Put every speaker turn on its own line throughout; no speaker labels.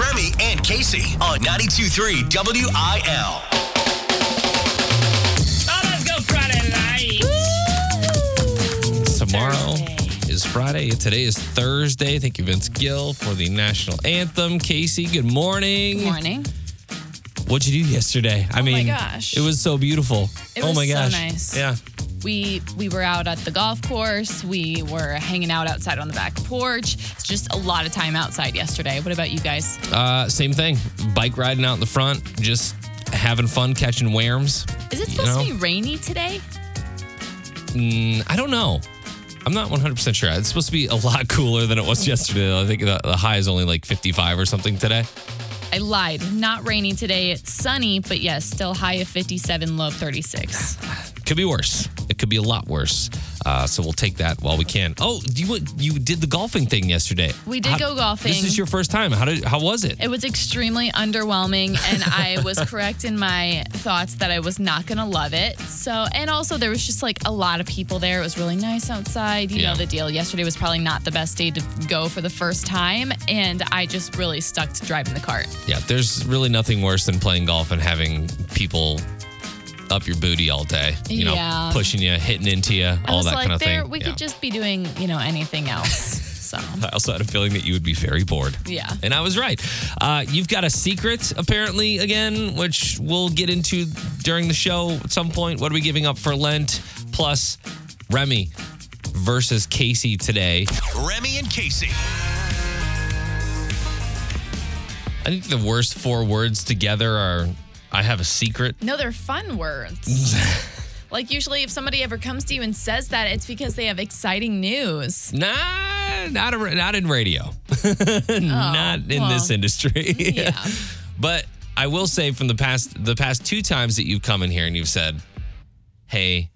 Remy and Kasey on 92.3 WIL.
Oh, let's go Friday night.
Tomorrow is Friday. Today is Thursday. Thank you, Vince Gill, for the national anthem. Kasey, good morning.
Good morning.
What'd you do yesterday? I
Oh my
mean,
gosh.
it was so beautiful.
It
oh
was
my
so
gosh.
nice.
Yeah.
We we were out at the golf course. We were hanging out outside on the back porch. It's just a lot of time outside yesterday. What about you guys?
Uh, same thing. Bike riding out in the front, just having fun catching worms.
Is it supposed
know?
to be rainy today?
Mm, I don't know. I'm not 100% sure. It's supposed to be a lot cooler than it was yesterday. I think the, the high is only like 55 or something today.
I lied. Not rainy today. It's sunny, but yes, still high of 57, low of 36.
Could be worse. It could be a lot worse. Uh, so we'll take that while we can. Oh, you you did the golfing thing yesterday.
We did go golfing.
This is your first time. How did how was it?
It was extremely underwhelming, and I was correct in my thoughts that I was not going to love it. So, and also there was just like a lot of people there. It was really nice outside. You
Yeah.
know the deal. Yesterday was probably not the best day to go for the first time, and I just really stuck to driving the cart.
Yeah, there's really nothing worse than playing golf and having people up your booty all day. You know,
Yeah.
pushing you, hitting into you,
I
all that
like,
kind of thing.
we
Yeah.
could just be doing, you know, anything else. So,
I also had a feeling that you would be very bored.
yeah.
And I was right. Uh, you've got a secret, apparently, again, which we'll get into during the show at some point. What are we giving up for Lent? Plus, Remy versus Kasey today.
Remy and Kasey.
I think the worst four words together are I have a secret.
No, they're fun words. like usually, if somebody ever comes to you and says that, it's because they have exciting news.
Nah, not, a, not in radio. Oh, not in
well,
this industry.
Yeah.
But I will say from the past the past two times that you've come in here and you've said, "Hey,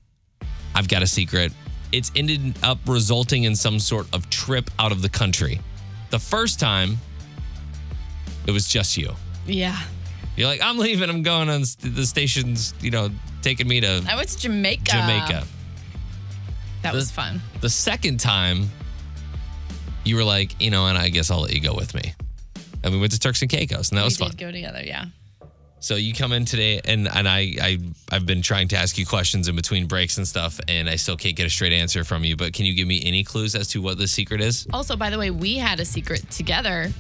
I've got a secret." It's ended up resulting in some sort of trip out of the country. The first time it was just you.
Yeah.
You're like, "I'm leaving. I'm going on st- the station's, you know, taking me to
I went to Jamaica.
Jamaica."
That was fun.
The second time you were like, "You know, and I guess I'll let you go with me." And we went to Turks and Caicos, and that was
we
fun.
did go together, yeah.
So you come in today, and and I I I've been trying to ask you questions in between breaks and stuff, and I still can't get a straight answer from you. But can you give me any clues as to what the secret is?
Also, by the way, we had a secret together,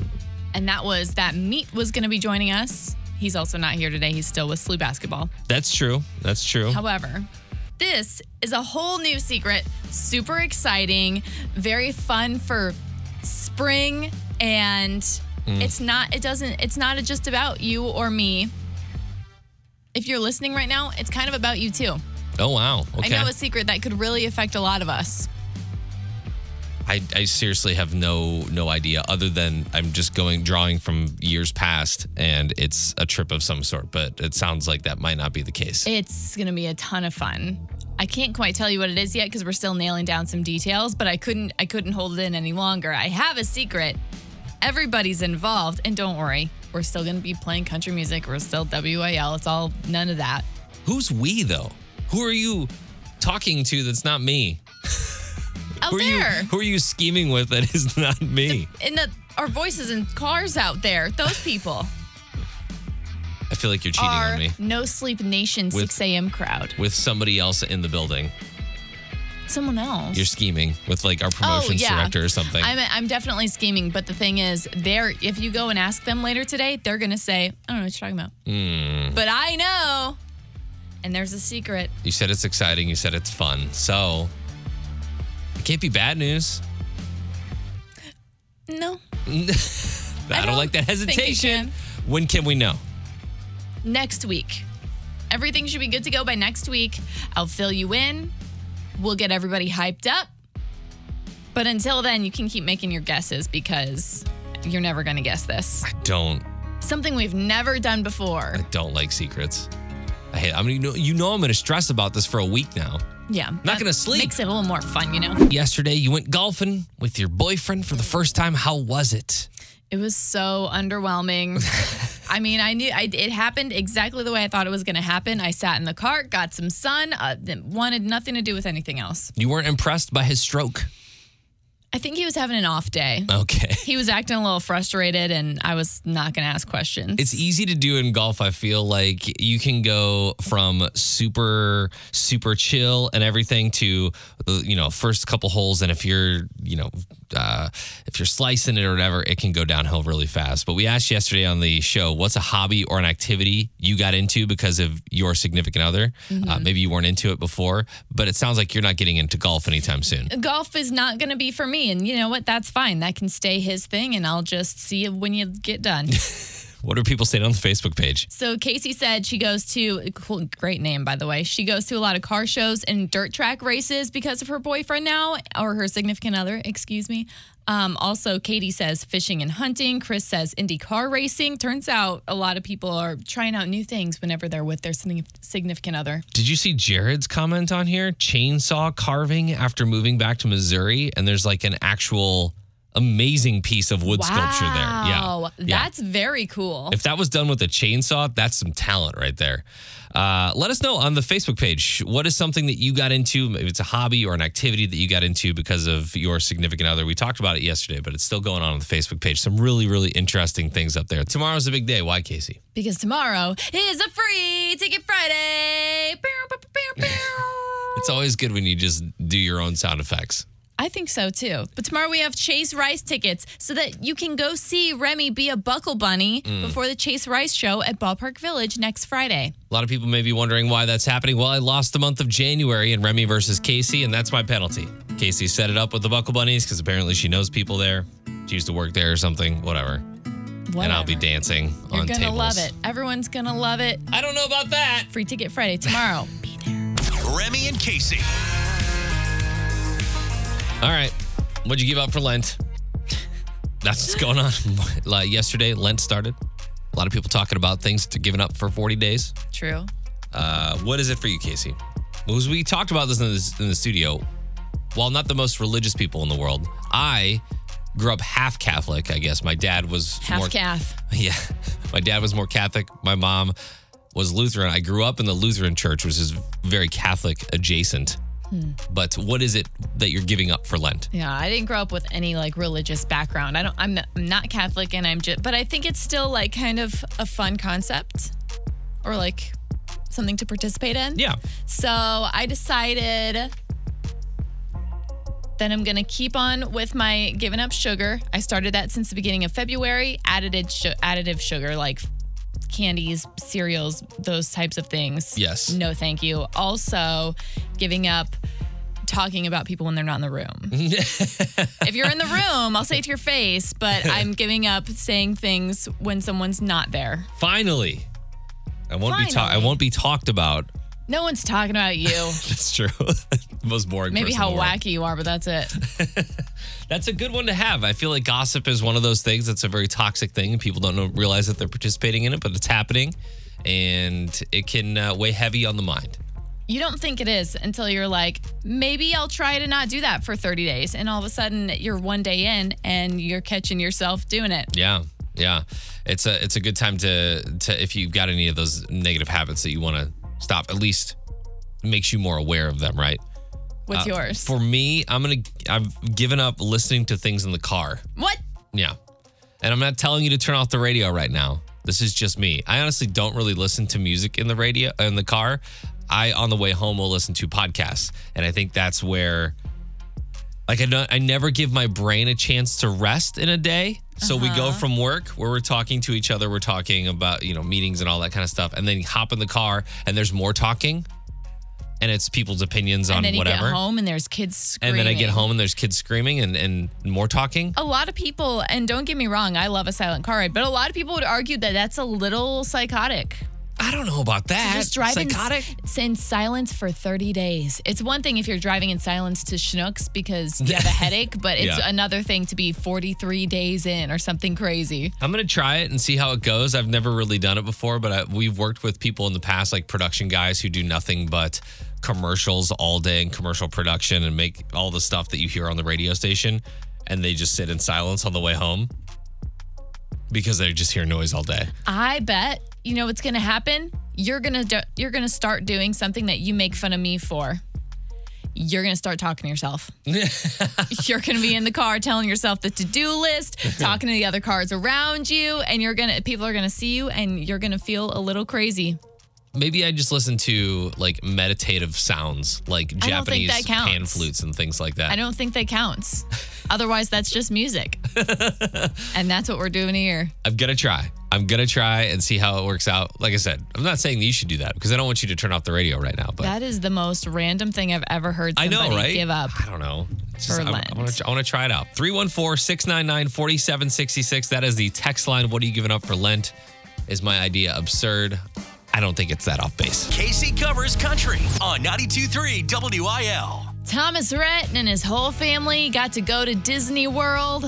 and that was that Meat was going to be joining us. He's also not here today. He's still with SLU basketball.
That's true. That's true.
However, this is a whole new secret, super exciting, very fun for spring and
Mm.
it's not it doesn't it's not just about you or me. If you're listening right now, it's kind of about you too.
Oh wow. Okay.
I know a secret that could really affect a lot of us.
I, I seriously have no no idea other than I'm just going drawing from years past, and it's a trip of some sort. But it sounds like that might not be the case.
It's going to be a ton of fun. I can't quite tell you what it is yet because we're still nailing down some details, but I couldn't I couldn't hold it in any longer. I have a secret. Everybody's involved, and don't worry, we're still going to be playing country music. We're still WIL. It's all none of that.
Who's we though? Who are you talking to? That's not me.
Out
Who are you?
there,
Who are you scheming with? That is not me.
in the our voices in cars out there, those people
I feel like you're cheating on me
No Sleep Nation
With-
6 a.m. crowd.
with somebody else in the building.
Someone else.
You're scheming with like our promotions
Oh, yeah.
director or something.
I'm, I'm definitely scheming, but the thing is, they're if you go and ask them later today, they're gonna say, I don't know what you're talking about.
Hmm.
But I know. And there's a secret.
you said it's exciting. You said it's fun. So can't be bad news.
No.
I, don't,
don't
like that hesitation.
can.
When can we know?
Next week. Everything should be good to go by next week. I'll fill you in. We'll get everybody hyped up. But until then, you can keep making your guesses because you're never going to guess this.
I don't.
Something we've never done before.
I don't like secrets. I hate. I mean, you know, you know, I'm going to stress about this for a week now.
Yeah.
Not
that
gonna sleep.
Makes it a little more fun, you know?
Yesterday, you went golfing with your boyfriend for the first time. How was it?
It was so underwhelming. I mean, I knew I, it happened exactly the way I thought it was going to happen. I sat in the cart, got some sun, uh, wanted nothing to do with anything else.
You weren't impressed by his stroke.
I think he was having an off day.
Okay.
He was acting a little frustrated, and I was not going to ask questions.
It's easy to do in golf. I feel like you can go from super, super chill and everything to, uh, you know, first couple holes. And if you're, you know, uh, if you're slicing it or whatever, it can go downhill really fast. But we asked yesterday on the show, what's a hobby or an activity you got into because of your significant other? Uh, maybe you weren't into it before, but it sounds like you're not getting into golf anytime soon.
golf is not going to be for me. And you know what? That's fine. That can stay his thing, and I'll just see when you get done.
What are people saying on the Facebook page?
so Casey said she goes to, a cool, great name, by the way. She goes to a lot of car shows and dirt track races because of her boyfriend now, or her significant other, excuse me. Um, also, Katie says fishing and hunting. Chris says Indy car racing. Turns out a lot of people are trying out new things whenever they're with their significant other.
Did you see Jared's comment on here? Chainsaw carving after moving back to Missouri, and there's like an actual amazing piece of wood sculpture there. Yeah,
Wow,
yeah.
that's very cool.
If that was done with a chainsaw, that's some talent right there. Uh, let us know on the Facebook page. What is something that you got into? Maybe it's a hobby or an activity that you got into because of your significant other. We talked about it yesterday, but it's still going on on the Facebook page. Some really, really interesting things up there. Tomorrow's a big day. Why, Kasey?
Because tomorrow is a free ticket Friday.
It's always good when you just do your own sound effects.
I think so too. But tomorrow we have Chase Rice tickets so that you can go see Remy be a buckle bunny
Mm.
before the Chase Rice show at Ballpark Village next Friday.
A lot of people may be wondering why that's happening. Well, I lost the month of January in Remy versus Kasey, and that's my penalty. Kasey set it up with the Buckle Bunnies because apparently she knows people there. She used to work there or something, whatever. And I'll be
Whatever.
dancing
You're
on
gonna
tables.
love it. Everyone's gonna love it.
I don't know about that.
Free ticket Friday tomorrow. be there.
Remy and Kasey.
All right. What'd you give up for Lent? That's what's going on. like yesterday, Lent started. A lot of people talking about things to giving up for 40 days.
True.
Uh, what is it for you, Kasey? Because we talked about this in, the in the studio. While not the most religious people in the world, I grew up half Catholic. I guess my dad was
Half
more
calf.
Yeah, my dad was more Catholic. My mom was Lutheran. I grew up in the Lutheran church, which is very Catholic adjacent. Hmm. But what is it that you're giving up for Lent?
Yeah, I didn't grow up with any like religious background. I don't. I'm not, I'm not Catholic, and I'm just. But I think it's still like kind of a fun concept, or like something to participate in.
Yeah.
So I decided then I'm going to keep on with my giving up sugar. I started that since the beginning of February. Su- additive sugar, like candies, cereals, those types of things.
Yes.
No, thank you. Also, giving up talking about people when they're not in the room. if you're in the room, I'll say it to your face, but I'm giving up saying things when someone's not there.
Finally, I won't be ta- I won't be talked about.
No one's talking about you.
That's true. most boring.
Maybe how
in the world.
wacky you are, but that's it.
That's a good one to have. I feel like gossip is one of those things that's a very toxic thing, and people don't know, realize that they're participating in it, but it's happening, and it can uh, weigh heavy on the mind.
You don't think it is until you're like, maybe I'll try to not do that for 30 days. And all of a sudden you're one day in and you're catching yourself doing it.
Yeah, yeah. It's a it's a good time to to if you've got any of those negative habits that you want to stop. At least makes you more aware of them, right?
What's
Uh,
yours?
For me, I'm gonna I've given up listening to things in the car.
what?
Yeah. And I'm not telling you to turn off the radio right now. This is just me. I honestly don't really listen to music in the radio in the car. I on the way home will listen to podcasts. And I think that's where like I don't, I never give my brain a chance to rest in a day. So we go uh-huh. from work where we're talking to each other, we're talking about, you know, meetings and all that kind of stuff, and then you hop in the car and there's more talking. And it's people's opinions on
and then you
whatever.
get home and there's kids
and then I get home and there's kids screaming and, and more talking.
A lot of people, and don't get me wrong, I love a silent car ride, but a lot of people would argue that that's a little psychotic.
I don't know about that.
Just driving
Psychotic?
s- in silence for 30 days. It's one thing if you're driving in silence to Schnucks because you have a headache, but it's
Yeah.
another thing to be 43 days in or something crazy.
I'm gonna try it and see how it goes. I've never really done it before, but I, we've worked with people in the past, like production guys who do nothing but commercials all day and commercial production and make all the stuff that you hear on the radio station, and they just sit in silence on the way home because they just hear noise all day.
I bet you know what's going to happen. You're gonna do, you're gonna start doing something that you make fun of me for. you're going to start talking to yourself. you're going to be in the car telling yourself the to-do list, talking to the other cars around you, and you're going to people are going to see you and you're going to feel a little crazy.
Maybe I just listen to like meditative sounds, like
I don't think
Japanese
that counts.
pan flutes and things like that.
I don't think that counts. Otherwise, that's just music. and that's what we're doing here.
I'm gonna try. I'm gonna try and see how it works out. Like I said, I'm not saying that you should do that because I don't want you to turn off the radio right now. But
That is the most random thing I've ever heard
I
somebody
know, right?
give up.
I don't know. It's
for
I,
Lent.
I want to. I want to try it out. 314-699-4766. That is the text line. What are you giving up for Lent? Is my idea absurd? I don't think it's that off base.
Kasey covers country on 92.3 WIL.
Thomas Rhett and his whole family got to go to Disney World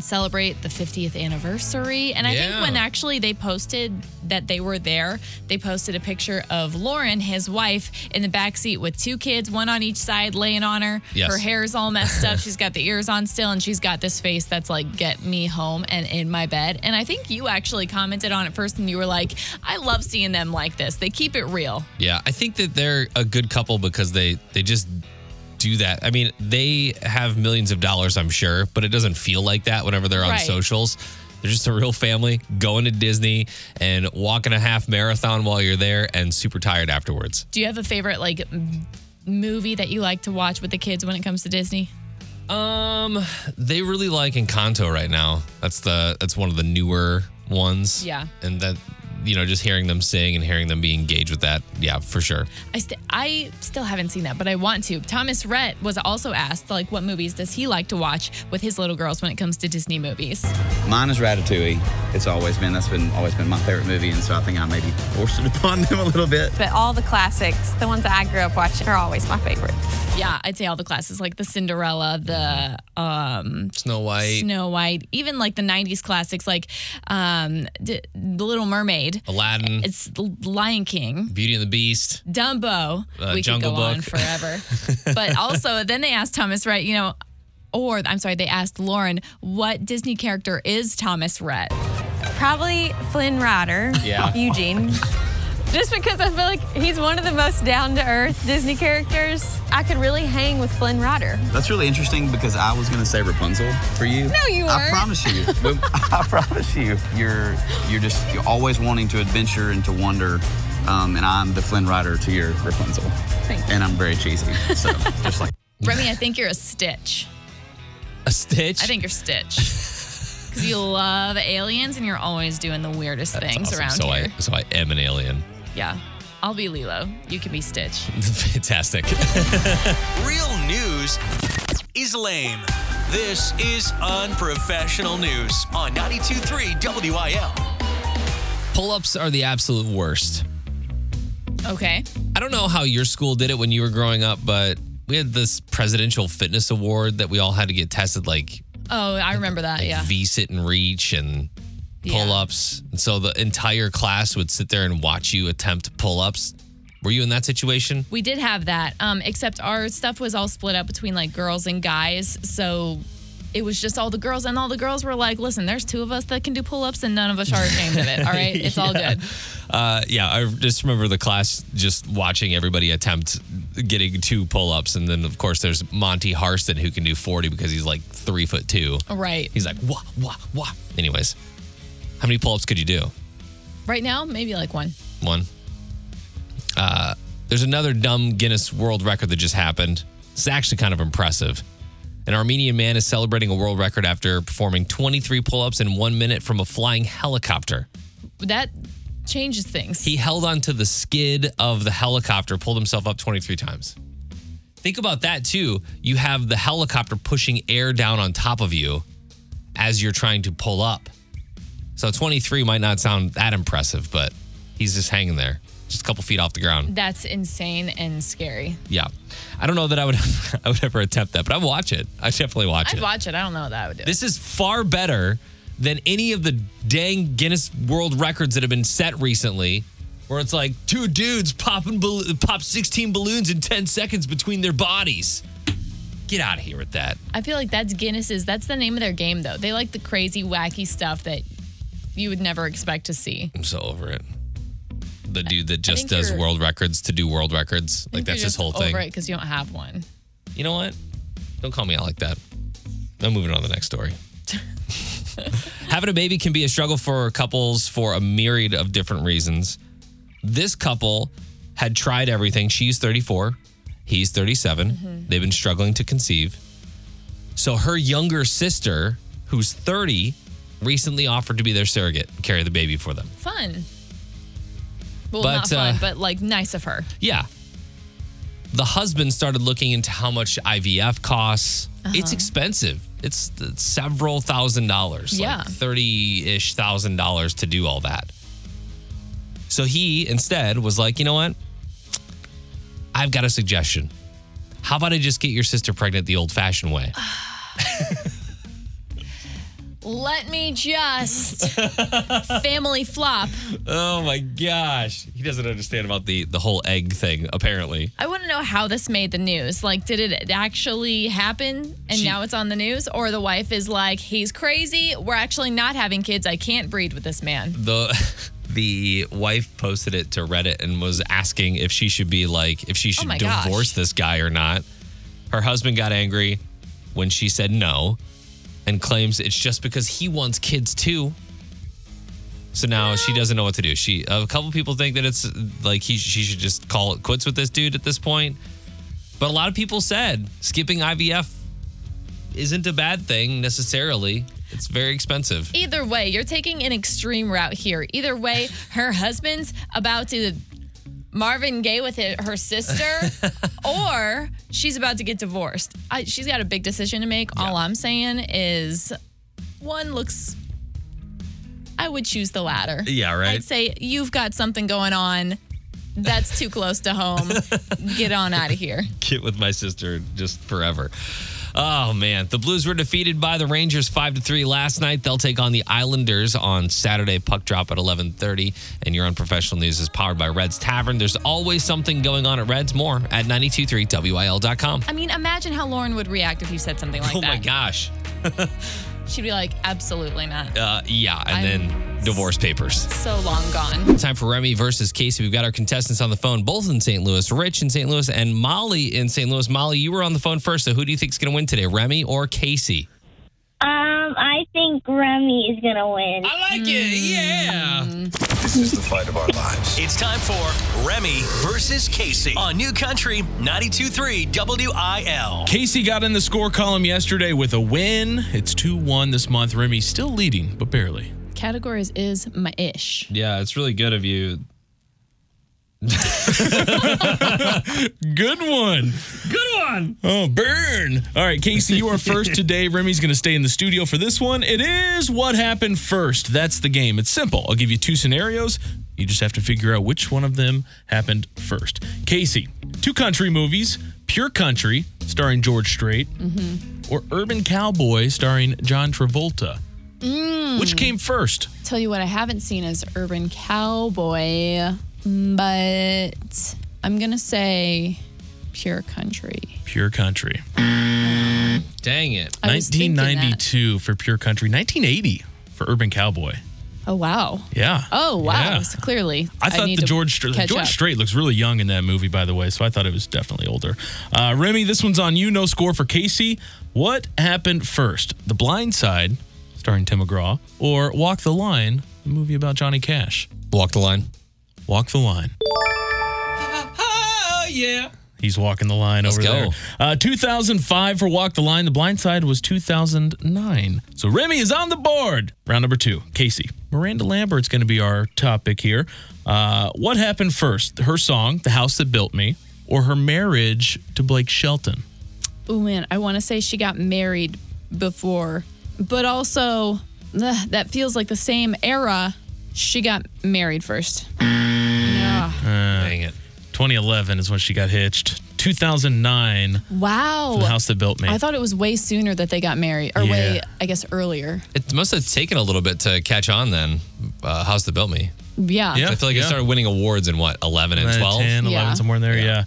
and celebrate the 50th anniversary. And I think when actually they posted that they were there, they posted a picture of Lauren, his wife, in the back seat with two kids, one on each side, laying on her.
Yes.
Her hair's all messed up. she's got the ears on still, and she's got this face that's like, get me home and in my bed. And I think you actually commented on it first, and you were like, I love seeing them like this. They keep it real.
Yeah, I think that they're a good couple because they they just do that. I mean, they have millions of dollars, I'm sure, but it doesn't feel like that whenever they're on
Right.
socials. They're just a real family going to Disney and walking a half marathon while you're there and super tired afterwards.
Do you have a favorite like movie that you like to watch with the kids when it comes to Disney?
Um, they really like Encanto right now. That's the that's one of the newer ones.
Yeah.
And that you know, just hearing them sing and hearing them be engaged with that, yeah, for sure.
I st- I still haven't seen that, but I want to. Thomas Rhett was also asked like what movies does he like to watch with his little girls when it comes to Disney movies.
Mine is Ratatouille. It's always been that's been always been my favorite movie, and so I think I maybe forced it upon them a little bit.
But all the classics, the ones that I grew up watching, are always my favorite.
Yeah, I'd say all the classes like the Cinderella, the um
Snow White,
Snow White, even like the 90s classics like um D- The Little Mermaid.
Aladdin,
It's The Lion King.
Beauty and the Beast.
Dumbo.
Uh,
we
Jungle
could go on forever. but also, then they asked Thomas Rhett, you know, or I'm sorry, they asked Lauren, what Disney character is Thomas Rhett?
Probably Flynn Rider,
Yeah.
Eugene. Just because I feel like he's one of the most down to earth Disney characters. I could really hang with Flynn Rider.
That's really interesting because I was gonna say Rapunzel for you.
No, you
I
weren't.
promise you. I promise you. You're you're just you're always wanting to adventure and to wonder. Um, and I'm the Flynn Rider to your Rapunzel.
Thank you.
And I'm very cheesy. So just like
Remy, I think you're a Stitch.
A Stitch.
I think you're Stitch. Because you love aliens and you're always doing the weirdest
That's
things
awesome.
around
so
here.
I so I am an alien.
Yeah. I'll be Lilo. You can be Stitch.
Fantastic.
Real news is lame. This is unprofessional news on 92.3 WIL.
Pull-ups are the absolute worst.
Okay.
I don't know how your school did it when you were growing up, but we had this presidential fitness award that we all had to get tested like,
Oh, I remember that.
like
Yeah.
V sit and reach and
Yeah.
pull-ups. And so the entire class would sit there and watch you attempt pull-ups. Were you in that situation?
We did have that, um, except our stuff was all split up between like girls and guys. So it was just all the girls, and all the girls were like, listen, there's two of us that can do pull ups, and none of us are ashamed of it. All right. It's all good.
Uh, yeah, I just remember the class just watching everybody attempt getting two pull-ups, and then of course there's Monty Harston who can do 40 because he's like three foot two.
Right.
He's like wah wah wah. Anyways, how many pull-ups could you do?
Right now, maybe like one.
One. Uh, there's another dumb Guinness World Record that just happened. It's actually kind of impressive. An Armenian man is celebrating a world record after performing 23 pull-ups in one minute from a flying helicopter.
That changes things.
He held onto the skid of the helicopter, pulled himself up 23 times. Think about that too. You have the helicopter pushing air down on top of you as you're trying to pull up. So 23 might not sound that impressive, but he's just hanging there, just a couple feet off the ground.
That's insane and scary.
Yeah. I don't know that I would I would ever attempt that, but I'd watch it. I'd definitely watch it.
I'd
it.
watch it. I don't know what that would do.
This is far better than any of the dang Guinness World Records that have been set recently, where it's like two dudes popping pop 16 balloons in 10 seconds between their bodies. Get out of here with that.
I feel like that's Guinness's. That's the name of their game, though. They like the crazy, wacky stuff that you would never expect to see.
I'm so over it. The dude that just
think
does
you're-
world records to do world records, like that's his whole thing.
Over it because you don't have one.
You know what? Don't call me out like that. I'm moving on to the next story. Having a baby can be a struggle for couples for a myriad of different reasons. This couple had tried everything. She's 34, he's 37. Mm-hmm. They've been struggling to conceive. So her younger sister, who's 30, recently offered to be their surrogate carry the baby for them.
Fun. Well,
But,
not fun,
uh,
but like nice of her.
Yeah. The husband started looking into how much IVF costs. It's expensive. It's several thousand dollars,
Yeah.
like 30 ish thousand dollars to do all that. So he instead was like, you know what? I've got a suggestion. How about I just get your sister pregnant the old fashioned way?
Let me just family flop.
Oh my gosh. He doesn't understand about the, the whole egg thing, apparently.
I want to know how this made the news. Like, did it actually happen and
She-
now it's on the news? Or the wife is like, he's crazy. We're actually not having kids. I can't breed with this man.
the the wife posted it to Reddit and was asking if she should be like if she oh should
Oh my gosh.
divorce this guy or not. Her husband got angry when she said no and claims it's just because he wants kids too. So now she doesn't know what to do. She a couple people think that it's like he she should just call it quits with this dude at this point. But a lot of people said skipping IVF isn't a bad thing necessarily. It's very expensive.
Either way, you're taking an extreme route here. Either way, her husband's about to Marvin Gaye with it, her sister, or she's about to get divorced. I, she's got a big decision to make. All I'm saying is one looks, I would choose the latter.
Yeah, right.
I'd say you've got something going on that's too close to home. Get on out of here.
get with my sister just forever. Oh man, the Blues were defeated by the Rangers 5 to 3 last night. They'll take on the Islanders on Saturday puck drop at 11:30 and your unprofessional news is powered by Reds Tavern. There's always something going on at Reds more at 923wil.com.
I mean, imagine how Lauren would react if you said something like
Oh
that.
Oh my gosh.
She'd be like, absolutely not.
Uh, yeah, and
I'm-
then divorce papers.
So long gone.
Time for Remy versus Kasey. We've got our contestants on the phone, both in St. Louis. Rich in St. Louis and Molly in St. Louis. Molly, you were on the phone first, so who do you think is going to win today, Remy or Kasey?
Um, I think Remy is gonna win.
I like it. Yeah.
This is the fight of our lives. It's time for Remy versus Kasey on New Country 92.3 WIL.
Kasey got in the score column yesterday with a win. It's 2 1 this month. Remy's still leading, but barely.
Categories is my ish.
Yeah, it's really good of you.
Good one.
Good one.
Oh, burn. All right, Kasey, you are first today. Remy's going to stay in the studio for this one. It is what happened first. That's the game. It's simple. I'll give you two scenarios. You just have to figure out which one of them happened first. Kasey, two country movies Pure Country, starring George Strait, mm-hmm. or Urban Cowboy, starring John Travolta. Which came first?
Tell you what I haven't seen is Urban Cowboy, but I'm gonna say Pure Country.
Pure Country.
Dang it.
I was thinking that.
1992 for Pure Country, 1980 for Urban Cowboy.
Oh wow.
Yeah.
Oh wow.
Yeah.
So clearly,
I thought
need
the George Strait, George
up.
Strait looks really young in that movie, by the way. So I thought it was definitely older. Uh, Remy, this one's on you. No score for Kasey. What happened first? The Blind Side, starring Tim McGraw, or Walk the Line, the movie about Johnny Cash?
Walk the line.
Walk the Line.
Oh, yeah.
He's walking the line
Let's
over
go.
there. Uh, 2005 for Walk the Line. The Blind Side was 2009. So Remy is on the board. Round number two. Kasey. Miranda Lambert's going to be our topic here. Uh, what happened first? Her song, The House That Built Me, or her marriage to Blake Shelton?
Oh man, I want to say she got married before, but also ugh, that feels like the same era. She got married first. Yeah.
Dang it.
2011 is when she got hitched. 2009,
Wow.
The House That Built Me.
I thought it was way sooner that they got married, or way,
Yeah.
I guess, earlier.
It must have taken a little bit to catch on then. Uh, House that built me.
Yeah.
Yeah.
I feel like it started winning awards in what, 11 and
9,
12?
10, 11,
Yeah.
somewhere in there. Yeah.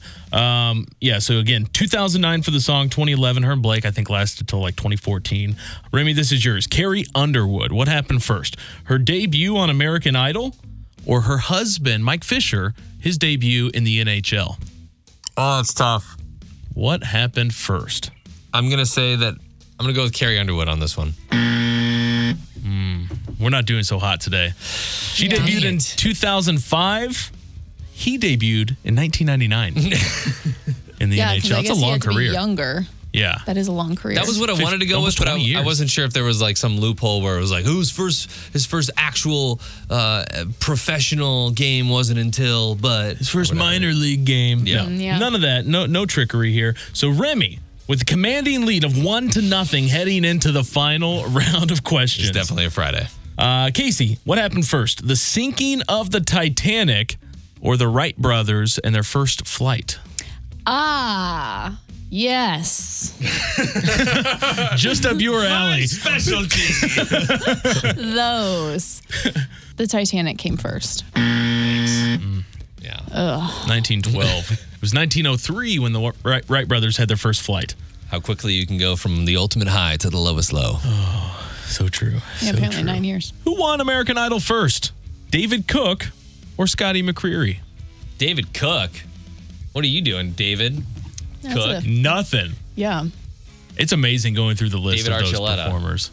Um, yeah. So again, 2009 for the song, 2011. Her and Blake, I think, lasted till like 2014. Remy, this is yours. Carrie Underwood. What happened first? Her debut on American Idol, or her husband, Mike Fisher, his debut in the NHL?
Oh, it's tough.
What happened first?
I'm gonna say that I'm gonna go with Carrie Underwood on this one.
We're not doing so hot today. She
Yeah.
debuted in 2005. He debuted in 1999 in the
Yeah, 'cause
NHL.
I
It's a
guess he
long
had to be
career.
younger.
Yeah.
That is a long career.
That was what I wanted to go with, but I, I wasn't sure if there was like some loophole where it was like whose first his first actual uh, professional game wasn't until, but
His first minor league game.
Yeah.
No,
Mm, yeah.
None of that. No, no trickery here. So Remy, with a commanding lead of one to nothing, heading into the final round of questions.
it's definitely a Friday.
Uh, Kasey, what happened first? The sinking of the Titanic or the Wright brothers and their first flight?
ah, yes.
Just up your alley.
Specialty.
Those. the Titanic came first.
yeah. Ugh.
1912. it was 1903 when the Wright, Wright brothers had their first flight.
How quickly you can go from the ultimate high to the lowest low.
So true.
Yeah,
so
apparently
true.
nine years.
Who won American Idol first? David Cook or Scotty McCreery?
David Cook. What are you doing, David?
That's
Cook.
a-
Nothing.
yeah.
It's amazing going through the list
David
of those performers.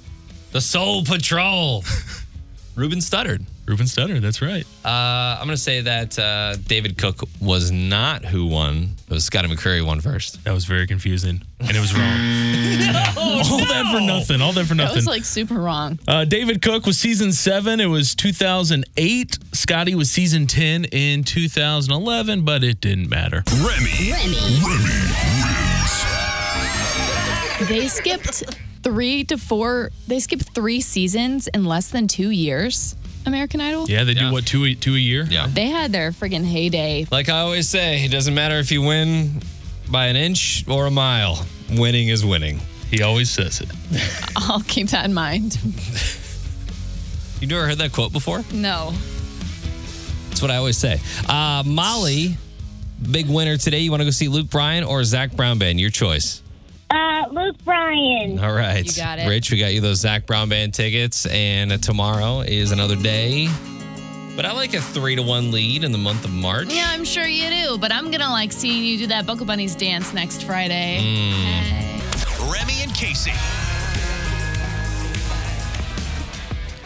The Soul Patrol. Ruben Studdard.
Ruben Studdard, that's right.
Uh, I'm going to say that uh, David Cook was not who won. It was Scotty McCreery won first.
That was very confusing, and it was wrong. All that for nothing. All that for nothing.
That was like super wrong.
Uh, David Cook was season seven. It was 2008. Scotty was season 10 in 2011, but it didn't matter.
Remy. Remy. Remy.
They skipped three to four. They skipped three seasons in less than two years. American Idol.
Yeah, they do
Yeah.
what, two, a- two a year?
Yeah.
They had their friggin' heyday.
Like I always say, it doesn't matter if you win by an inch or a mile. Winning is winning.
He always says it.
I'll keep that in mind.
You never heard that quote before?
No.
That's what I always say. Uh, Molly, big winner today. You want to go see Luke Bryan or Zac Brown Band? Your choice.
Uh, Luke Bryan.
All right.
You got it.
Rich, we got you those Zac Brown Band tickets, and tomorrow is another day. But I like a three to one lead in the month of March.
Yeah, I'm sure you do, but I'm gonna like seeing you do that Buckle Bunnies dance next Friday. Hey.
Remy and Kasey.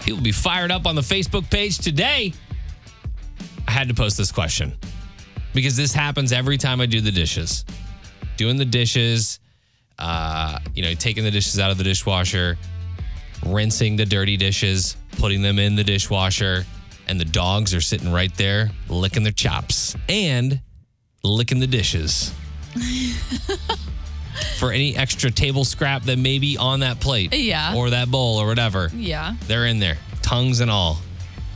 People be fired up on the Facebook page today. I had to post this question because this happens every time I do the dishes. Doing the dishes, uh, you know, taking the dishes out of the dishwasher, rinsing the dirty dishes, putting them in the dishwasher, and the dogs are sitting right there licking their chops and licking the dishes. For any extra table scrap that may be on that plate
Yeah.
or that bowl or whatever.
Yeah.
They're in there, tongues and all.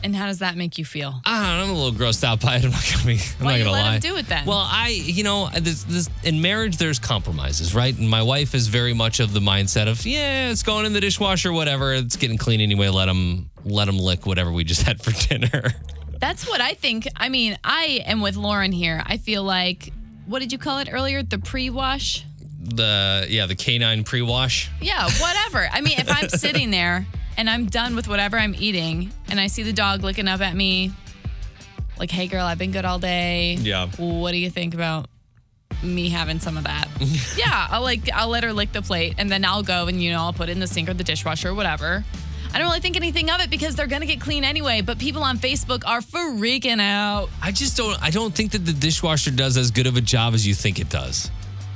And how does that make you feel?
I don't know. I'm a little grossed out by it. I'm not gonna be. I'm
Why
not gonna
let
lie.
him do it then?
Well, I, you know, this, this in marriage there's compromises, right? And my wife is very much of the mindset of, yeah, it's going in the dishwasher, whatever. It's getting clean anyway. Let them, let them lick whatever we just had for dinner.
That's what I think. I mean, I am with Lauren here. I feel like, what did you call it earlier? The pre wash?
The yeah, the canine pre-wash.
Yeah, whatever. I mean, if I'm sitting there and I'm done with whatever I'm eating and I see the dog looking up at me, like, hey, girl, I've been good all day.
Yeah.
What do you think about me having some of that? yeah, I'll like, I'll let her lick the plate and then I'll go and, you know, I'll put it in the sink or the dishwasher or whatever. I don't really think anything of it because they're to get clean anyway, but people on Facebook are freaking out.
I just don't. I don't think that the dishwasher does as good of a job as you think it does.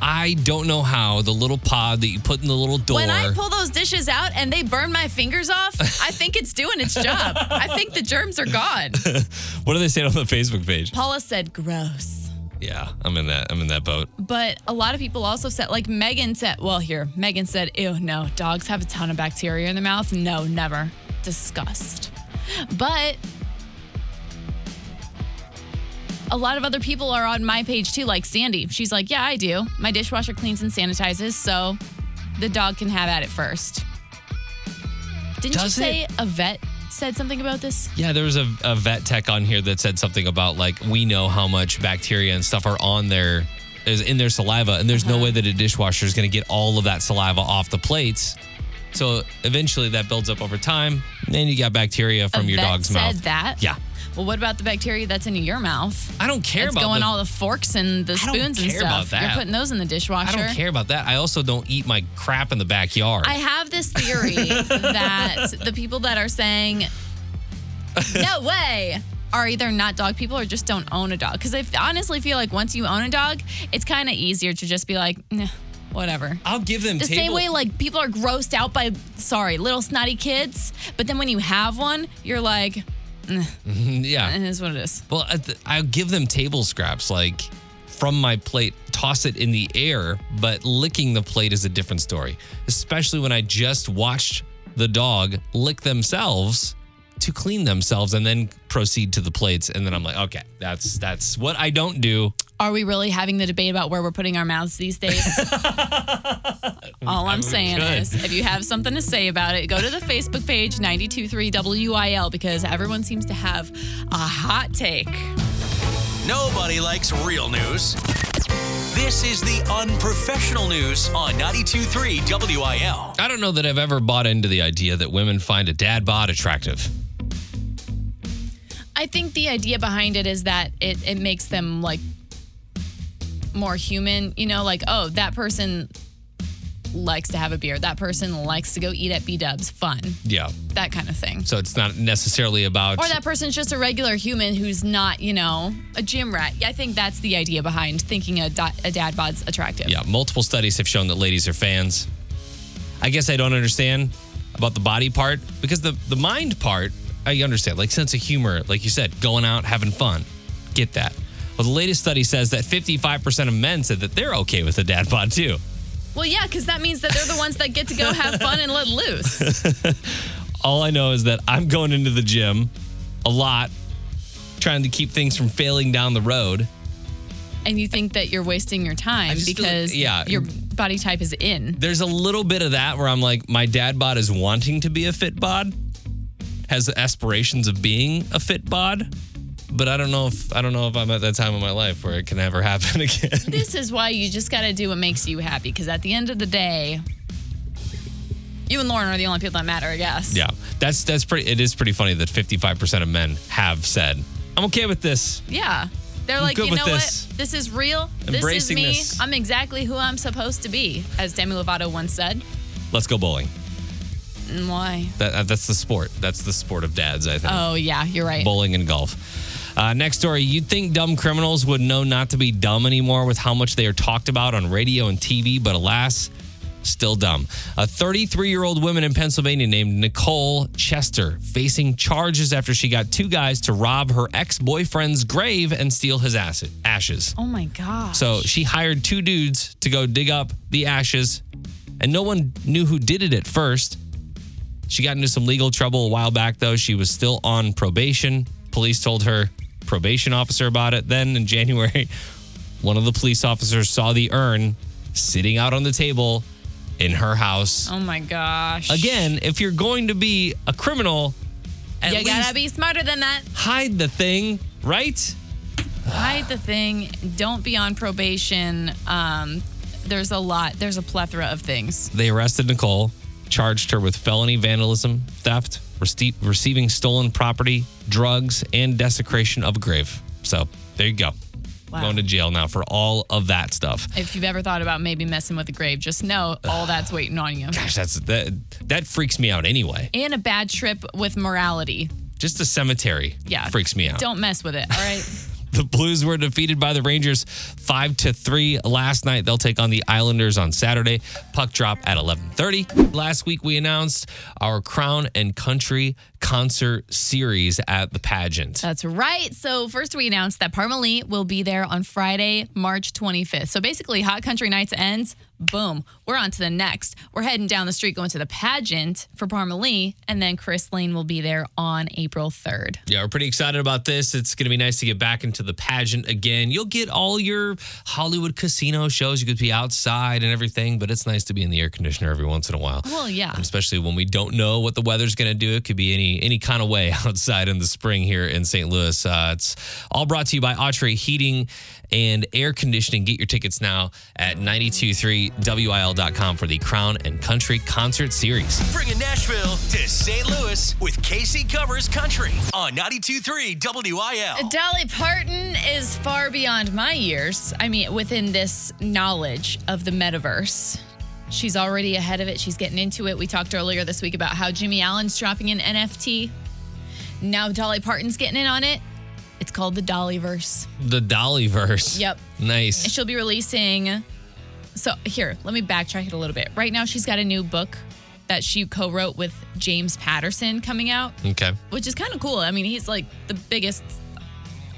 I don't know how the little pod that you put in the little door.
When I pull those dishes out and they burn my fingers off, I think it's doing its job. I think the germs are gone.
what do they say on the Facebook page?
Paula said gross.
Yeah, I'm in that. I'm in that boat.
But a lot of people also said, like Megan said, well, here, Megan said, ew, no, dogs have a ton of bacteria in their mouth. No, never. Disgust. But a lot of other people are on my page too, like Sandy. She's like, yeah, I do. My dishwasher cleans and sanitizes, so the dog can have at it first. Didn't
Does
you say
it?
a vet said something about this?
Yeah, there was a, a vet tech on here that said something about like we know how much bacteria and stuff are on their is in their saliva, and there's no uh-huh. way that a dishwasher is going to get all of that saliva off the plates. So eventually, that builds up over time. and Then you got bacteria from
A
your
vet
dog's
said
mouth.
that.
Yeah.
Well, what about the bacteria that's in your mouth?
I don't care
It's
about
going
the-
all the forks and the
I don't
spoons and
care
stuff.
about that.
You're putting those in the dishwasher.
I don't care about that. I also don't eat my crap in the backyard.
I have this theory that the people that are saying, no way, are either not dog people or just don't own a dog. Because I honestly feel like once you own a dog, it's kind of easier to just be like, nah, whatever.
I'll give them
The
table-
same way, like people are grossed out by, sorry, little snotty kids. But then when you have one, you're like,
yeah.
it is what it is.
Well, at the- I'll give them table scraps, like from my plate, toss it in the air, but licking the plate is a different story, especially when I just watched the dog lick themselves to clean themselves and then proceed to the plates. And then I'm like, okay, that's that's what I don't do.
Are we really having the debate about where we're putting our mouths these days? All I'm saying is, if you have something to say about it, go to the Facebook page 923 WIL because everyone seems to have a hot take.
Nobody likes real news. This is the unprofessional news on 92.3 WIL.
I don't know that I've ever bought into the idea that women find a dad bod attractive.
I think the idea behind it is that it, it makes them like more human, you know, like, oh, that person likes to have a beer. That person likes to go eat at B Dubs. Fun.
Yeah.
That kind of thing.
So it's not necessarily about
Or that person's just a regular human who's not, you know, a gym rat. I think that's the idea behind thinking a, da- a dad bod's attractive.
Yeah, multiple studies have shown that ladies are fans. I guess I don't understand about the body part because the the mind part I understand, like sense of humor, like you said, going out having fun, get that. Well, the latest study says that 55% of men said that they're okay with a dad bod too.
Well, yeah, because that means that they're the ones that get to go have fun and let loose.
All I know is that I'm going into the gym a lot, trying to keep things from failing down the road.
and you think that you're wasting your time because
yeah.
your body type is in.
There's a little bit of that where I'm like, my dad bod is wanting to be a fit bod, has aspirations of being a fit bod, but I don't know if I don't know if I'm at that time in my life where it can ever happen again.
This is why you just got to do what makes you happy because at the end of the day, you and Lauren are the only people that matter, I guess.
yeah, that's that's pretty. It is pretty funny that 55% of men have said, "I'm okay with this."
Yeah. They're
I'm
like, you know
this.
what? This is real.
Embracing
this is me.
this.
I'm exactly who I'm supposed to be, as Demi Lovato once said.
Let's go bowling.
Why?
That, uh, that's the sport. That's the sport of dads. I think.
Oh, yeah, you're right.
bowling and golf. Uh, next story. You'd think dumb criminals would know not to be dumb anymore with how much they are talked about on radio and TV, but alas, still dumb. A 33 year old woman in Pennsylvania named Nicole Chester facing charges after she got two guys to rob her ex boyfriend's grave and steal his acid, ashes.
Oh my gosh.
So she hired two dudes to go dig up the ashes, and no one knew who did it at first. She got into some legal trouble a while back, though. She was still on probation. Police told her probation officer about it. Then in January, one of the police officers saw the urn sitting out on the table in her house.
Oh my gosh.
Again, if you're going to be a criminal, at
you
least
gotta be smarter than that.
hide the thing, right?
Hide the thing. Don't be on probation. Um, there's a lot. There's a plethora of things.
They arrested Nicole, charged her with felony vandalism, theft, rece- receiving stolen property, drugs, and desecration of a grave. So there you go.
Wow.
Going to jail now for all of that stuff.
If you've ever thought about maybe messing with a grave, just know all that's waiting on you.
Gosh, that's that that freaks me out anyway.
And a bad trip with morality.
Just a cemetery
Yeah.
freaks me out.
Don't mess with it. All right.
The Blues were defeated by the Rangers five to three last night. They'll take on the Islanders on Saturday. Puck drop at eleven thirty. Last week we announced our Crown and Country concert series at the pageant.
That's right. So first we announced that Parmalee will be there on Friday, March 25th. So basically Hot Country Nights ends. Boom. We're on to the next. We're heading down the street going to the pageant for Parmalee. And then Chris Lane will be there on April 3rd.
Yeah, we're pretty excited about this. It's going to be nice to get back into the pageant again. You'll get all your Hollywood casino shows. You could be outside and everything, but it's nice to be in the air conditioner every once in a while.
Well, yeah.
Especially when we don't know what the weather's going to do. It could be any any kind of way outside in the spring here in St. Louis. Uh, it's all brought to you by Autry Heating and Air Conditioning. Get your tickets now at WIL.com for the Crown and Country Concert Series.
Bringing Nashville to St. Louis with Kasey Covers Country on 92.3 WIL.
Dolly Parton is far beyond my years. I mean, within this knowledge of the metaverse. She's already ahead of it. She's getting into it. We talked earlier this week about how Jimmy Allen's dropping an NFT. Now Dolly Parton's getting in on it. It's called the Dollyverse.
The Dollyverse.
Yep.
Nice.
And she'll be releasing. So here, let me backtrack it a little bit. Right now, she's got a new book that she co-wrote with James Patterson coming out,
Okay.
which is kind of cool. I mean, he's like the biggest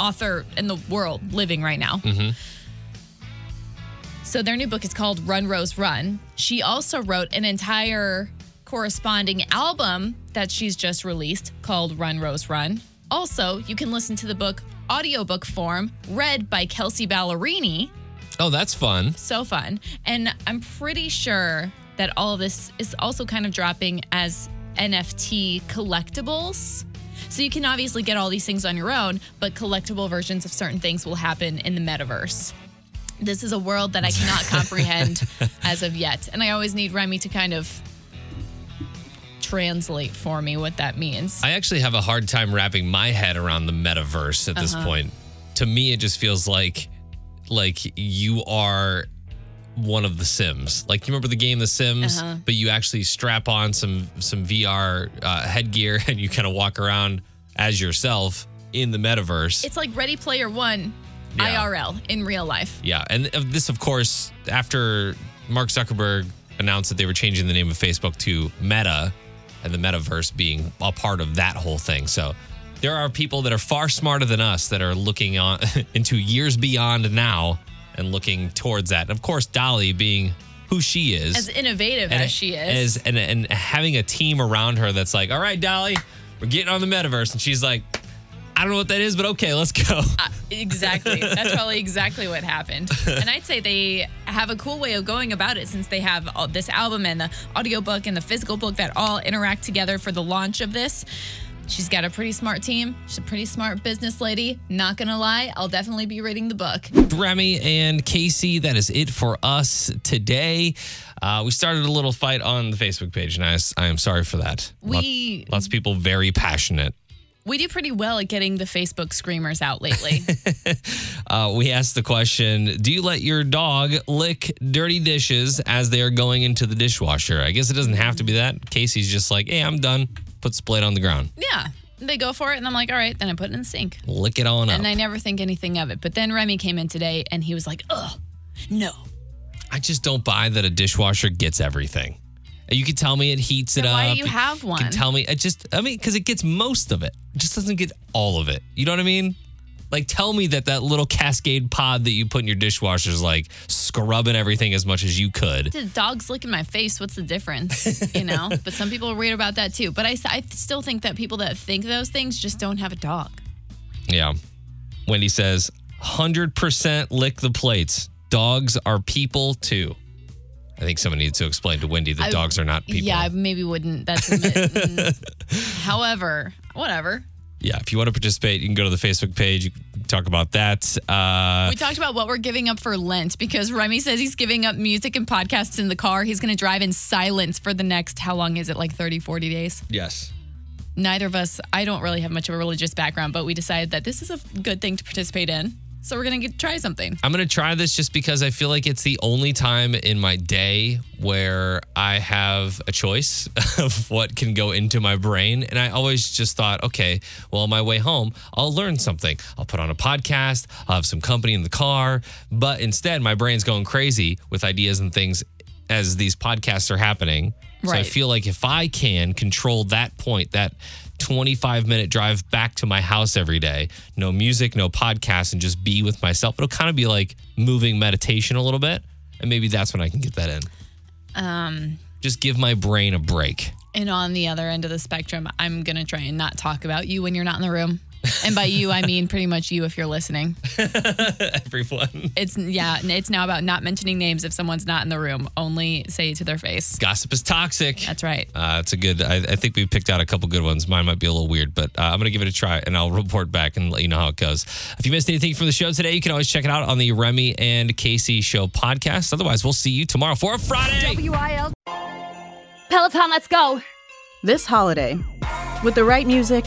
author in the world living right now. Mm-hmm. So their new book is called Run Rose Run. She also wrote an entire corresponding album that she's just released called Run Rose Run. Also, you can listen to the book audiobook form read by Kelsea Ballerini.
Oh, that's fun.
So fun. And I'm pretty sure that all of this is also kind of dropping as NFT collectibles. So you can obviously get all these things on your own, but collectible versions of certain things will happen in the metaverse. This is a world that I cannot comprehend as of yet. And I always need Remy to kind of translate for me what that means.
I actually have a hard time wrapping my head around the metaverse at this uh-huh. point. To me, it just feels like like you are one of the Sims. Like you remember the game The Sims,
Uh-huh.
but you actually strap on some some VR uh, headgear and you kind of walk around as yourself in the metaverse.
it's like Ready Player One
Yeah.
IRL in real life.
Yeah, and this, of course, after Mark Zuckerberg announced that they were changing the name of Facebook to Meta, and the metaverse being a part of that whole thing. So there are people that are far smarter than us that are looking on into years beyond now and looking towards that. And of course, Dolly being who she is,
As innovative
and
as she is.
as- and and having a team around her that's like, all right, Dolly, we're getting on the metaverse, and she's like. I don't know what that is, but okay, let's go.
Uh, exactly. That's probably exactly what happened. And I'd say they have a cool way of going about it since they have all this album and the audiobook and the physical book that all interact together for the launch of this. She's got a pretty smart team. She's a pretty smart business lady. Not gonna lie, I'll definitely be reading the book.
Remy and Kasey, that is it for us today. Uh, we started a little fight on the Facebook page, and I, I am sorry for that.
We-
Lot- lots of people very passionate.
We do pretty well at getting the Facebook screamers out lately.
Uh, we asked the question Do you let your dog lick dirty dishes as they are going into the dishwasher? I guess it doesn't have to be that. Kasey's just like, Hey, I'm done. Puts the plate on the ground.
yeah. They go for it, and I'm like, all right, then I put it in the sink.
Lick it on up.
And I never think anything of it. But then Remy came in today and he was like, ugh, no.
I just don't buy that a dishwasher gets everything. You can tell me it heats it up.
why do you have
You
one?
can tell me it just. I mean, because it gets most of it. It just doesn't get all of it. You know what I mean? Like, tell me that that little Cascade pod that you put in your dishwasher is like scrubbing everything as much as you could.
The dog's licking my face. What's the difference? You know? but some people are weird about that too. But I, I still think that people that think those things just don't have a dog.
Yeah. Wendy says, hundred percent lick the plates. Dogs are people too. I think someone needs to explain to Wendy that
I-
dogs are not people.
Yeah, I maybe wouldn't. That's. Mm. However, whatever.
Yeah, if you want to participate, you can go to the Facebook page. You can talk about that. Uh,
We talked about what we're giving up for Lent because Remy says he's giving up music and podcasts in the car. He's going to drive in silence for the next, how long is it? Like 30, 40 days?
yes.
Neither of us, I don't really have much of a religious background, but we decided that this is a good thing to participate in. So we're going to try something.
I'm going to try this just because I feel like it's the only time in my day where I have a choice of what can go into my brain. And I always just thought, okay, well, on my way home, I'll learn something. I'll put on a podcast, I'll have some company in the car. But instead, my brain's going crazy with ideas and things as these podcasts are happening. So I feel like if I can control that point, that 25 minute drive back to my house every day, no music, no podcast, and just be with myself, it'll kind of be like moving meditation a little bit. And maybe that's when I can get that in.
Um,
Just give my brain a break.
and on the other end of the spectrum, I'm going to try and not talk about you when you're not in the room. And by you, I mean pretty much you if you're listening.
Everyone.
It's yeah, it's now about not mentioning names if someone's not in the room. Only say it to their face.
Gossip is toxic.
That's right.
Uh, it's a good. I, I think we picked out a couple good ones. Mine might be a little weird, but uh, I'm gonna give it a try, and I'll report back and let you know how it goes. If you missed anything from the show today, you can always check it out on the Remy and Kasey Show podcast. Otherwise, we'll see you tomorrow for a Friday.
WIL. Peloton, let's go.
This holiday, with the right music